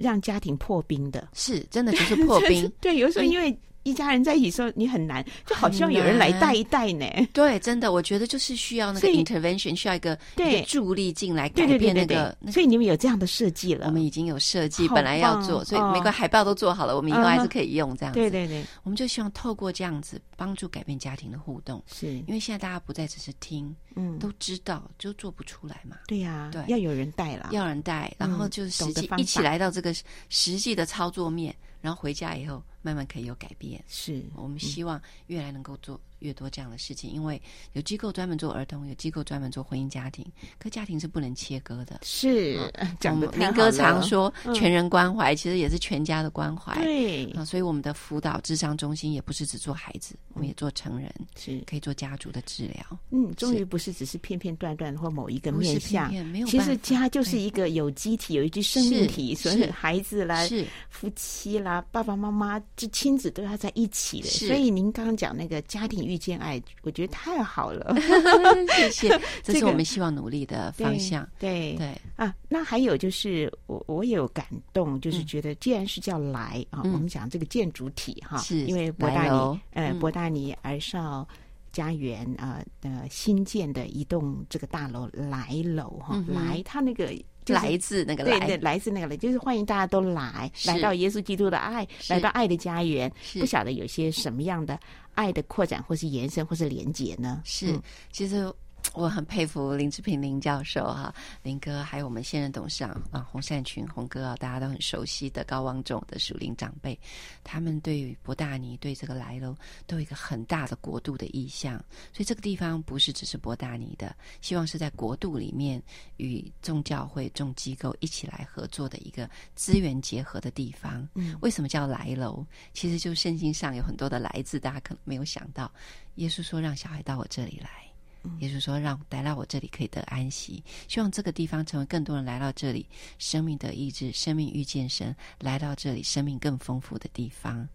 让家庭破冰的，是真的就是破冰。对，有时候因为。一家人在一起时候，你很难，就好像有人来带一带呢。对，真的，我觉得就是需要那个 intervention，需要一个一个助力进来改变那个。所以你们有这样的设计了？我们已经有设计，本来要做，所以每个海报都做好了，我们以后还是可以用这样子。对对对，我们就希望透过这样子帮助改变家庭的互动。是因为现在大家不再只是听，嗯，都知道就做不出来嘛。对呀，对，要有人带了，要人带，然后就是实际一起来到这个实际的操作面，然后回家以后。慢慢可以有改变，是我们希望越来能够做越多这样的事情，因为有机构专门做儿童，有机构专门做婚姻家庭，可家庭是不能切割的。是，讲的林哥常说全人关怀，其实也是全家的关怀。对啊，所以我们的辅导智商中心也不是只做孩子，我们也做成人，是可以做家族的治疗。嗯，终于不是只是片片段段或某一个面向，没有。其实家就是一个有机体，有一具生命体，所以孩子啦、夫妻啦、爸爸妈妈。这亲子都要在一起的，所以您刚刚讲那个家庭遇见爱，我觉得太好了，谢谢，这是我们希望努力的方向。对对。啊，那还有就是我我也有感动，就是觉得既然是叫来啊，我们讲这个建筑体哈，是因为博大尼呃博大尼儿少家园啊呃新建的一栋这个大楼来楼哈，来他那个。来自那个来，对对，来自那个来，就是欢迎大家都来，来到耶稣基督的爱，来到爱的家园。不晓得有些什么样的爱的扩展，或是延伸，或是连结呢？是，其实。我很佩服林志平林教授哈，林哥，还有我们现任董事长啊洪善群洪哥啊，大家都很熟悉的高望重的属灵长辈，他们对于博大尼对这个来楼都有一个很大的国度的意向，所以这个地方不是只是博大尼的，希望是在国度里面与众教会众机构一起来合作的一个资源结合的地方。嗯，为什么叫来楼？其实就圣经上有很多的来自，大家可能没有想到，耶稣说让小孩到我这里来。也就是说，让来到我这里可以得安息。希望这个地方成为更多人来到这里，生命的意志，生命遇见神，来到这里，生命更丰富的地方。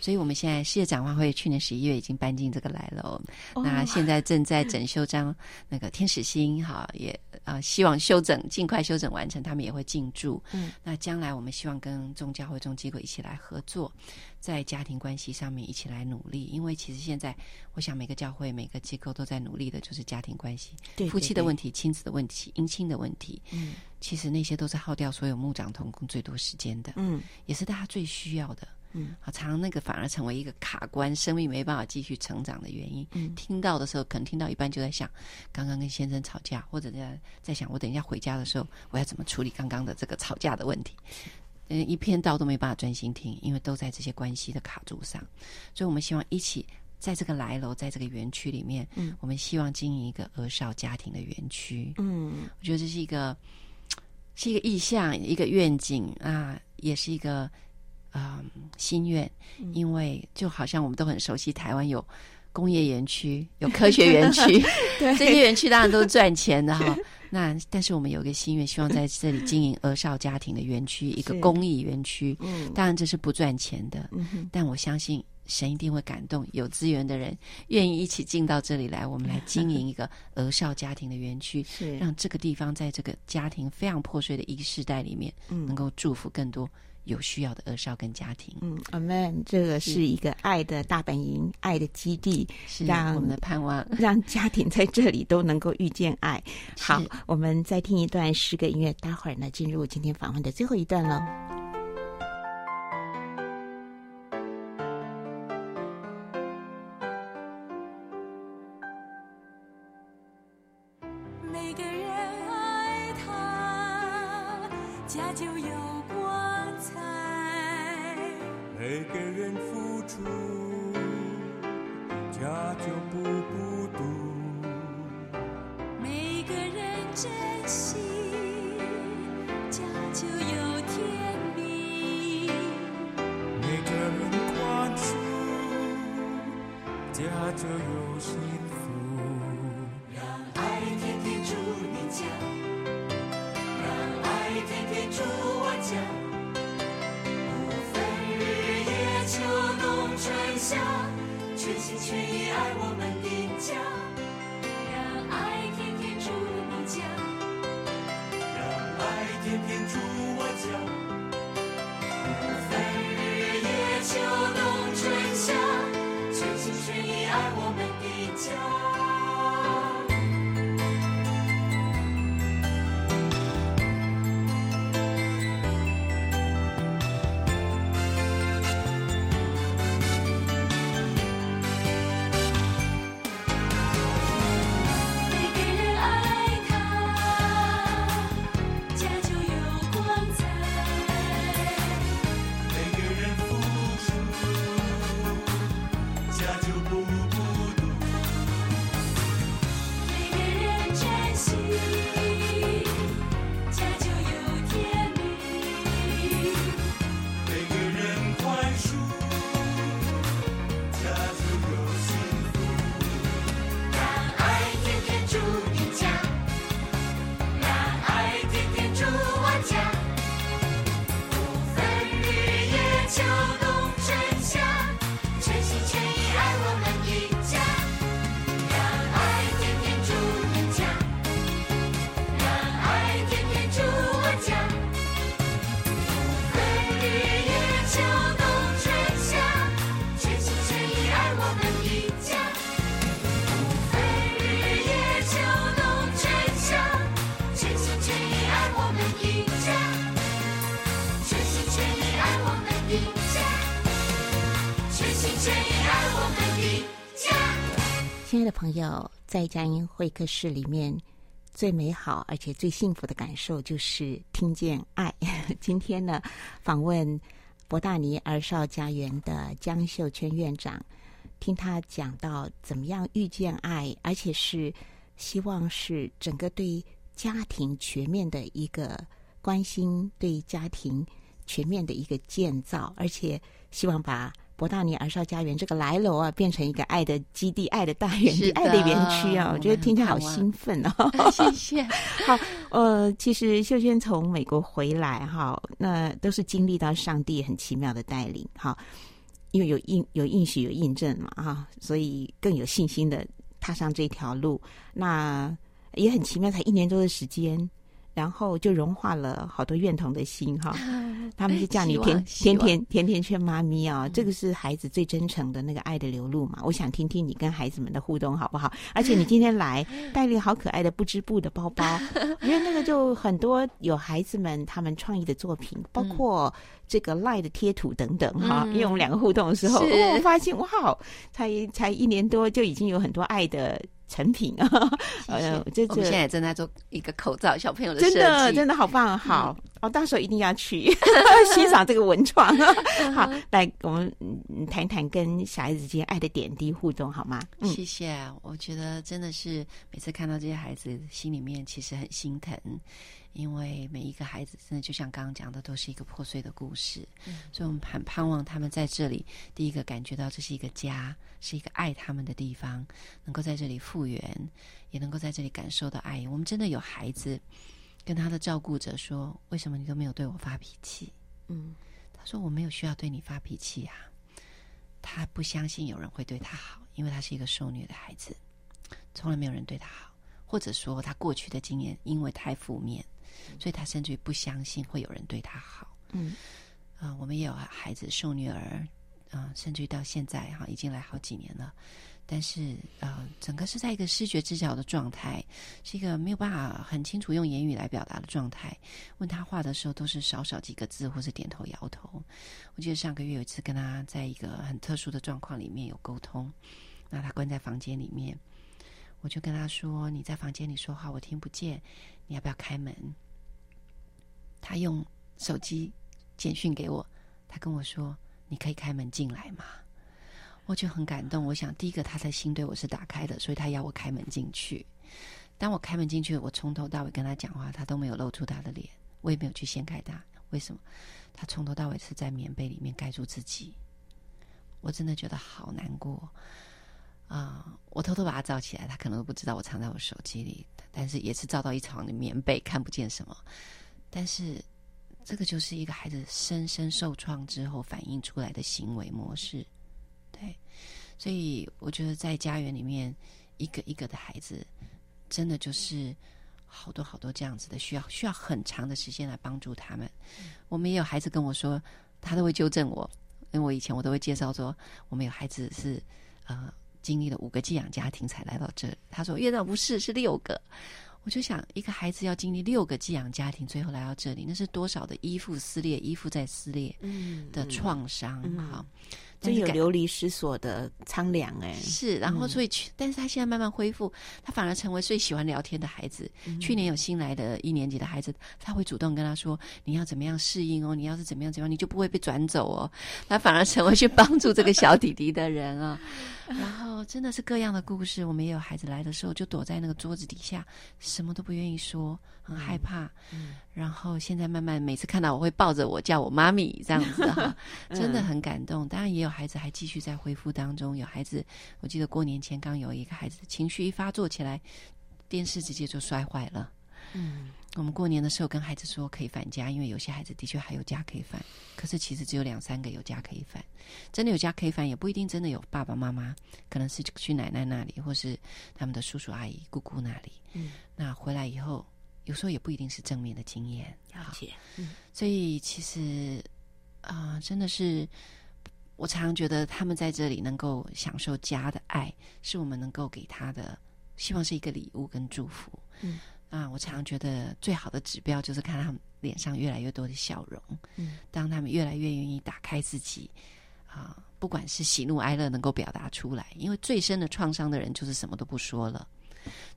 所以，我们现在世界展望会去年十一月已经搬进这个来楼，哦、那现在正在整修张那个天使星，哈，也啊、呃、希望修整尽快修整完成，他们也会进驻。嗯，那将来我们希望跟宗教会众机构一起来合作，在家庭关系上面一起来努力，因为其实现在我想每个教会每个机构都在努力的，就是家庭关系，对对对，夫妻的问题、亲子的问题、姻亲的问题。嗯，其实那些都是耗掉所有牧长同工最多时间的，嗯，也是大家最需要的。嗯，好，常常那个反而成为一个卡关，生命没办法继续成长的原因。嗯，听到的时候，可能听到一半就在想，刚刚跟先生吵架，或者在在想，我等一下回家的时候，我要怎么处理刚刚的这个吵架的问题。嗯，一篇道都没办法专心听，因为都在这些关系的卡住上。所以我们希望一起在这个来楼，在这个园区里面，嗯，我们希望经营一个儿少家庭的园区。嗯，我觉得这是一个是一个意向，一个愿景啊，也是一个。嗯，心愿，因为就好像我们都很熟悉台湾有工业园区、有科学 园区，对 这些园区当然都是赚钱的哈。那但是我们有一个心愿，希望在这里经营儿少家庭的园区，一个公益园区。嗯，当然这是不赚钱的，嗯，但我相信神一定会感动，有资源的人愿意一起进到这里来，我们来经营一个儿少家庭的园区，是让这个地方在这个家庭非常破碎的一个世代里面，嗯，能够祝福更多。有需要的儿少跟家庭，嗯，阿们，这个是。一个爱的大本营，爱的基地，是让我们的盼望，让家庭在这里都能够遇见爱。好，我们再听一段诗歌音乐，待会儿呢，进入今天访问的最后一段了。下，全心全意爱我们的家。亲爱的朋友，在佳音会客室里面，最美好而且最幸福的感受就是听见爱。今天呢，访问博大尼儿少家园的江秀娟院长，听他讲到怎么样遇见爱，而且是希望是整个对家庭全面的一个关心，对家庭全面的一个建造，而且希望把。博大尼儿少家园这个来楼啊，变成一个爱的基地、爱的大园地、爱的园区啊！我觉得听起来好兴奋哦。谢谢。好，呃，其实秀娟从美国回来哈，那都是经历到上帝很奇妙的带领哈，因为有印有应许有印证嘛哈，所以更有信心的踏上这条路。那也很奇妙，才一年多的时间。然后就融化了好多院童的心哈，他们就叫你甜甜甜甜甜圈妈咪啊，这个是孩子最真诚的那个爱的流露嘛。我想听听你跟孩子们的互动好不好？而且你今天来 带了好可爱的不织布的包包，因为那个就很多有孩子们他们创意的作品，包括这个赖的贴图等等哈。因为我们两个互动的时候，我发现哇，才才一年多就已经有很多爱的。成品啊，呃，这们现在正在做一个口罩，小朋友的真的真的好棒，好，嗯、哦，到时候一定要去 欣赏这个文创。好，来，我们谈谈跟小孩子之间爱的点滴互动，好吗？嗯、谢谢，我觉得真的是每次看到这些孩子，心里面其实很心疼。因为每一个孩子真的就像刚刚讲的，都是一个破碎的故事，嗯、所以我们很盼望他们在这里，第一个感觉到这是一个家，是一个爱他们的地方，能够在这里复原，也能够在这里感受到爱。我们真的有孩子跟他的照顾者说：“为什么你都没有对我发脾气？”嗯，他说：“我没有需要对你发脾气啊。”他不相信有人会对他好，因为他是一个受虐的孩子，从来没有人对他好，或者说他过去的经验因为太负面。所以他甚至于不相信会有人对他好。嗯，啊、呃，我们也有孩子受虐儿，啊、呃，甚至于到现在哈，已经来好几年了。但是，呃，整个是在一个视觉知觉的状态，是一个没有办法很清楚用言语来表达的状态。问他话的时候，都是少少几个字，或是点头摇头。我记得上个月有一次跟他在一个很特殊的状况里面有沟通，那他关在房间里面，我就跟他说：“你在房间里说话，我听不见，你要不要开门？”他用手机简讯给我，他跟我说：“你可以开门进来吗？”我就很感动。我想，第一个他的心对我是打开的，所以他要我开门进去。当我开门进去，我从头到尾跟他讲话，他都没有露出他的脸，我也没有去掀开他。为什么？他从头到尾是在棉被里面盖住自己。我真的觉得好难过。啊、我偷偷把它照起来，他可能都不知道我藏在我手机里，但是也是照到一床的棉被，看不见什么。但是这个就是一个孩子深深受创之后反映出来的行为模式，对。所以我觉得在家园里面，一个一个的孩子，真的就是好多好多这样子的，需要需要很长的时间来帮助他们。我们也有孩子跟我说，他都会纠正我，因为我以前我都会介绍说，我们有孩子是呃经历了五个寄养家庭才来到这里。他说院长不是，是六个。我就想，一个孩子要经历六个寄养家庭，最后来到这里，那是多少的依附撕裂、依附在撕裂的创伤？哈、嗯。嗯真有流离失所的苍凉哎，是，然后所以去，嗯、但是他现在慢慢恢复，他反而成为最喜欢聊天的孩子。嗯、去年有新来的一年级的孩子，他会主动跟他说：“你要怎么样适应哦？你要是怎么样怎么样，你就不会被转走哦。”他反而成为去帮助这个小弟弟的人啊。然后真的是各样的故事，我们也有孩子来的时候就躲在那个桌子底下，什么都不愿意说，很害怕。嗯，然后现在慢慢每次看到我会抱着我叫我妈咪这样子哈，真的很感动。当然也有孩子还继续在恢复当中，有孩子我记得过年前刚有一个孩子情绪一发作起来，电视直接就摔坏了。嗯。我们过年的时候跟孩子说可以返家，因为有些孩子的确还有家可以返，可是其实只有两三个有家可以返。真的有家可以返，也不一定真的有爸爸妈妈，可能是去奶奶那里，或是他们的叔叔阿姨、姑姑那里。嗯，那回来以后，有时候也不一定是正面的经验。了解。嗯，所以其实啊、呃，真的是我常常觉得他们在这里能够享受家的爱，是我们能够给他的，希望是一个礼物跟祝福。嗯。啊，我常常觉得最好的指标就是看他们脸上越来越多的笑容。嗯，当他们越来越愿意打开自己，啊，不管是喜怒哀乐能够表达出来，因为最深的创伤的人就是什么都不说了。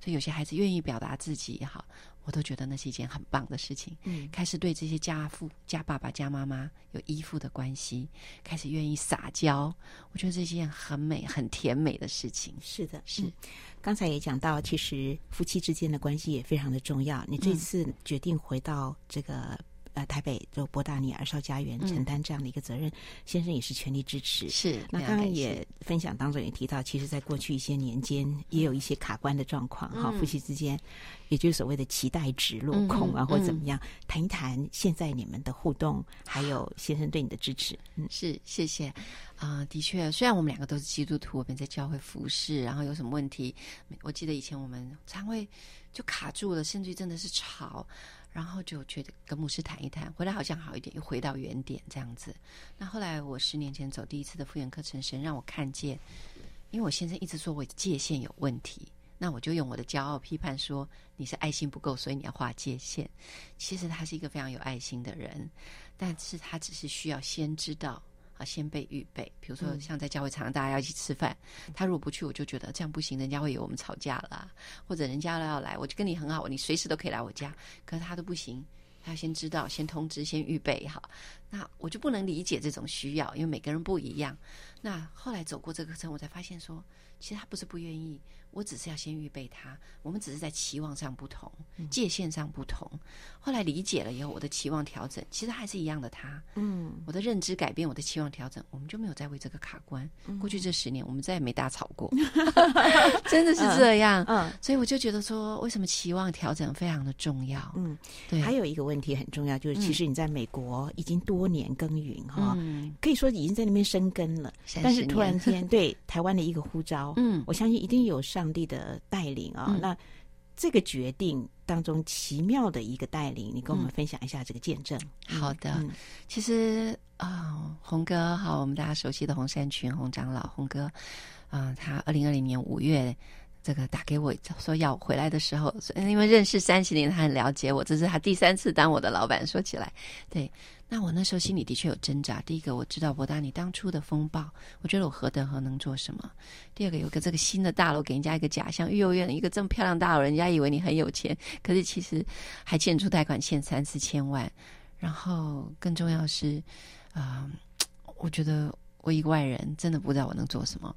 所以有些孩子愿意表达自己也好，我都觉得那是一件很棒的事情。嗯，开始对这些家父、家爸爸、家妈妈有依附的关系，开始愿意撒娇，我觉得这是一件很美、很甜美的事情。是的，是。嗯，刚才也讲到，其实夫妻之间的关系也非常的重要。你这次决定回到这个。呃，台北就博大尼儿少家园承担这样的一个责任，嗯、先生也是全力支持。是，那刚刚也分享当中也提到，其实，在过去一些年间，也有一些卡关的状况哈，嗯、夫妻之间，也就是所谓的期待值落空啊，嗯、或怎么样，谈、嗯、一谈现在你们的互动，还有先生对你的支持。嗯，是，谢谢。啊、呃，的确，虽然我们两个都是基督徒，我们在教会服侍，然后有什么问题，我记得以前我们常会就卡住了，甚至真的是吵。然后就觉得跟牧师谈一谈，回来好像好一点，又回到原点这样子。那后来我十年前走第一次的复原课程，神让我看见，因为我先生一直说我界限有问题，那我就用我的骄傲批判说你是爱心不够，所以你要划界限。其实他是一个非常有爱心的人，但是他只是需要先知道。啊，先备预备，比如说像在教会常常大家要一起吃饭，嗯、他如果不去，我就觉得这样不行，人家会以为我们吵架了、啊，或者人家要来，我就跟你很好，你随时都可以来我家，可是他都不行，他要先知道，先通知，先预备好，那我就不能理解这种需要，因为每个人不一样。那后来走过这个课程，我才发现说，其实他不是不愿意。我只是要先预备他，我们只是在期望上不同，界限上不同。后来理解了以后，我的期望调整，其实还是一样的他。嗯，我的认知改变，我的期望调整，我们就没有再为这个卡关。过去这十年，我们再也没大吵过，真的是这样。嗯，所以我就觉得说，为什么期望调整非常的重要？嗯，对。还有一个问题很重要，就是其实你在美国已经多年耕耘哈，可以说已经在那边生根了。但是突然间对台湾的一个呼召，嗯，我相信一定有上。上帝的带领啊，嗯、那这个决定当中奇妙的一个带领，你跟我们分享一下这个见证。嗯、好的，嗯、其实啊、哦，洪哥好，我们大家熟悉的洪山群洪长老，洪哥啊、呃，他二零二零年五月。这个打给我说要回来的时候，因为认识三十年，他很了解我。这是他第三次当我的老板。说起来，对，那我那时候心里的确有挣扎。第一个，我知道博大你当初的风暴，我觉得我何德何能做什么？第二个，有个这个新的大楼给人家一个假象，育幼院一个这么漂亮大楼，人家以为你很有钱，可是其实还欠出贷款欠三四千万。然后更重要是，啊、我觉得我一个外人真的不知道我能做什么。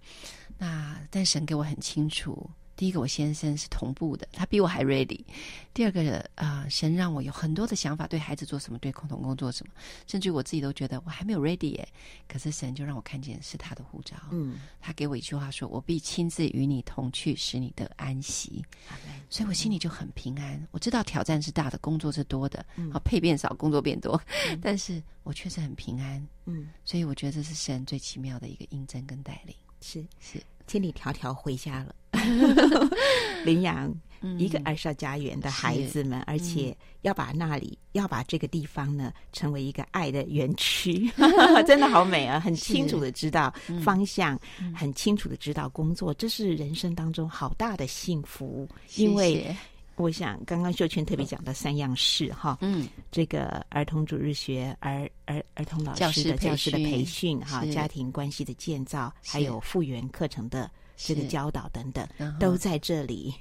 那但神给我很清楚第一个，我先生是同步的，他比我还 ready。第二个，啊、呃，神让我有很多的想法，对孩子做什么，对共同工作什么，甚至我自己都觉得我还没有 ready 耶。可是神就让我看见是他的护照。嗯，他给我一句话说：“我必亲自与你同去，使你得安息。嗯”所以我心里就很平安。我知道挑战是大的，工作是多的，好、嗯、配变少，工作变多，嗯、但是我确实很平安。嗯，所以我觉得这是神最奇妙的一个印证跟带领。是是。千里迢迢回家了，领养一个爱少家园的孩子们，嗯、而且要把那里、嗯、要把这个地方呢，成为一个爱的园区，真的好美啊！很清楚的知道方向，嗯、很清楚的知道工作，这是人生当中好大的幸福，谢谢。因为。我想，刚刚秀圈特别讲的三样事哈，嗯，这个儿童主日学、儿儿儿童老师的教师的培训哈，家庭关系的建造，还有复原课程的这个教导等等，都在这里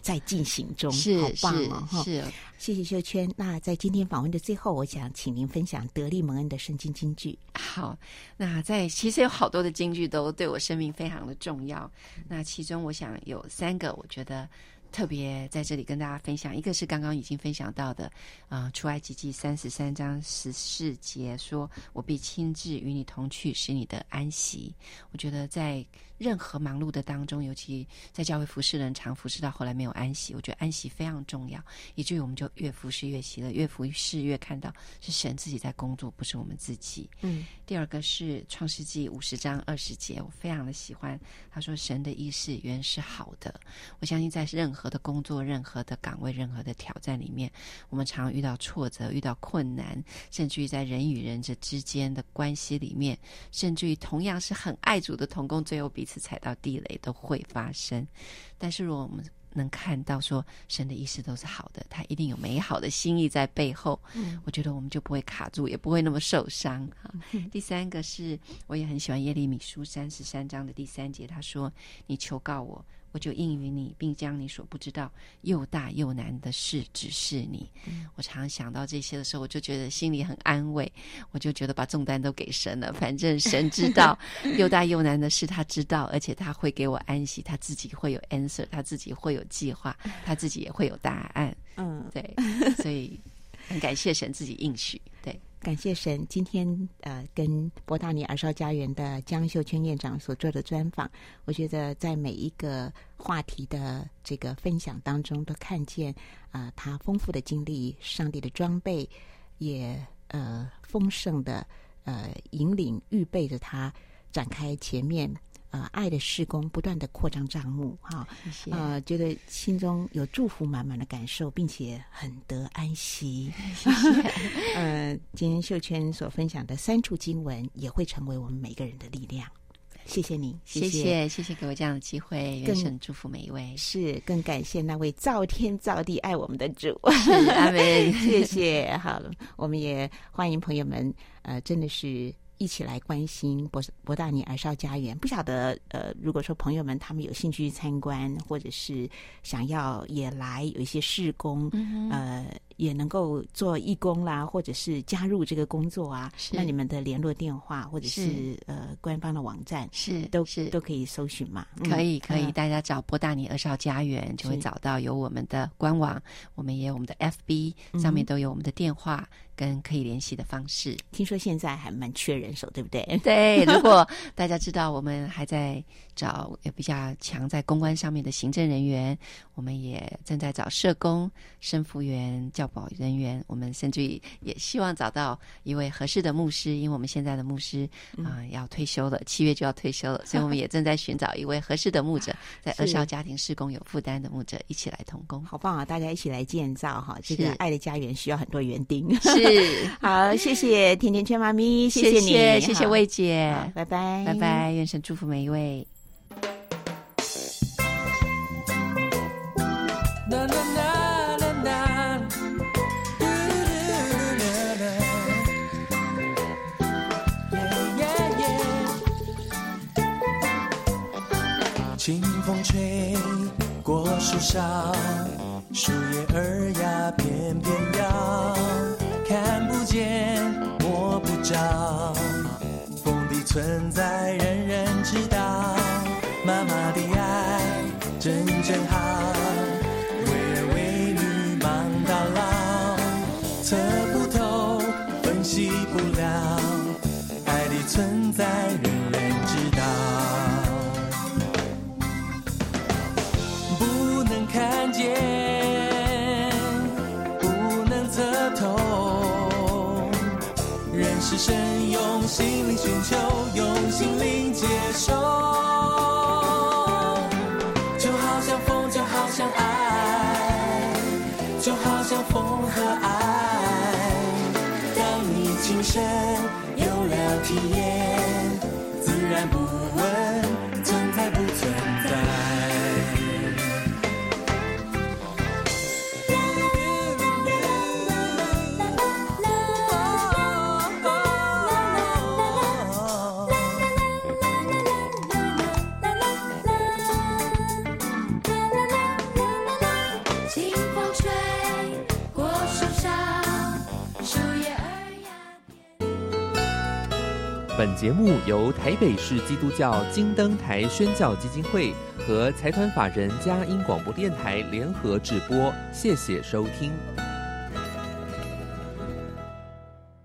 在进行中，是好棒哦！是，谢谢秀圈。那在今天访问的最后，我想请您分享德利蒙恩的圣经金句。好，那在其实有好多的金句都对我生命非常的重要。那其中我想有三个，我觉得。特别在这里跟大家分享，一个是刚刚已经分享到的，啊、出埃及记三十三章十四节说：“我必亲自与你同去，使你的安息。”我觉得在任何忙碌的当中，尤其在教会服侍人常服侍到后来没有安息，我觉得安息非常重要，以至于我们就越服侍越喜乐，越服侍越看到是神自己在工作，不是我们自己。嗯。第二个是创世纪五十章二十节，我非常的喜欢。他说：“神的意识原是好的。”我相信在任何的工作、任何的岗位、任何的挑战里面，我们常遇到挫折、遇到困难，甚至于在人与人这之间的关系里面，甚至于同样是很爱主的同工，最后彼此踩到地雷都会发生。但是如果我们能看到说神的意思都是好的，他一定有美好的心意在背后。嗯，我觉得我们就不会卡住，也不会那么受伤。哈，第三个是，我也很喜欢耶利米书三十三章的第三节，他说：“你求告我。”我就应允你，并将你所不知道又大又难的事指示你。嗯、我常想到这些的时候，我就觉得心里很安慰。我就觉得把重担都给神了，反正神知道 又大又难的事，他知道，而且他会给我安息，他自己会有 answer，他自己会有计划，他自己也会有答案。嗯，对，所以很感谢神自己应许。感谢神，今天呃，跟博大尼尔少家园的江秀娟院长所做的专访，我觉得在每一个话题的这个分享当中，都看见啊、他丰富的经历，上帝的装备，也呃丰盛的呃引领，预备着他展开前面。呃，爱的事工不断的扩张账目，哈，谢谢呃，觉得心中有祝福满满的感受，并且很得安息。谢谢。呃，今天秀娟所分享的三处经文，也会成为我们每个人的力量。谢谢你，谢谢，谢谢，给我这样的机会，愿神祝福每一位。是，更感谢那位造天造地爱我们的主。阿门。谢谢。好了，我们也欢迎朋友们，呃，真的是。一起来关心博博大尼儿少家园，不晓得呃，如果说朋友们他们有兴趣参观，或者是想要也来有一些试工，嗯、呃，也能够做义工啦，或者是加入这个工作啊，是那你们的联络电话或者是，是呃官方的网站是都是都可以搜寻嘛？可以可以，嗯、大家找波大尼儿少家园就会找到有我们的官网，我们也有我们的 FB 上面都有我们的电话。嗯跟可以联系的方式，听说现在还蛮缺人手，对不对？对，如果大家知道我们还在找也比较强在公关上面的行政人员，我们也正在找社工、生辅员、教保人员，我们甚至于也希望找到一位合适的牧师，因为我们现在的牧师啊、呃、要退休了，七月就要退休了，所以我们 也正在寻找一位合适的牧者，在 儿少家庭施工有负担的牧者一起来同工。好棒啊！大家一起来建造哈，这个爱的家园需要很多园丁。是。好，谢谢甜甜圈妈咪，谢谢你，谢谢魏姐，拜拜，拜拜，愿神祝福每一位。树上，树叶儿呀翩翩摇。看不见，摸不着，风的存在人人知道。寻求，用心灵接受，就好像风，就好像爱，就好像风和爱。当你亲身有了体验，节目由台北市基督教金灯台宣教基金会和财团法人嘉音广播电台联合直播，谢谢收听。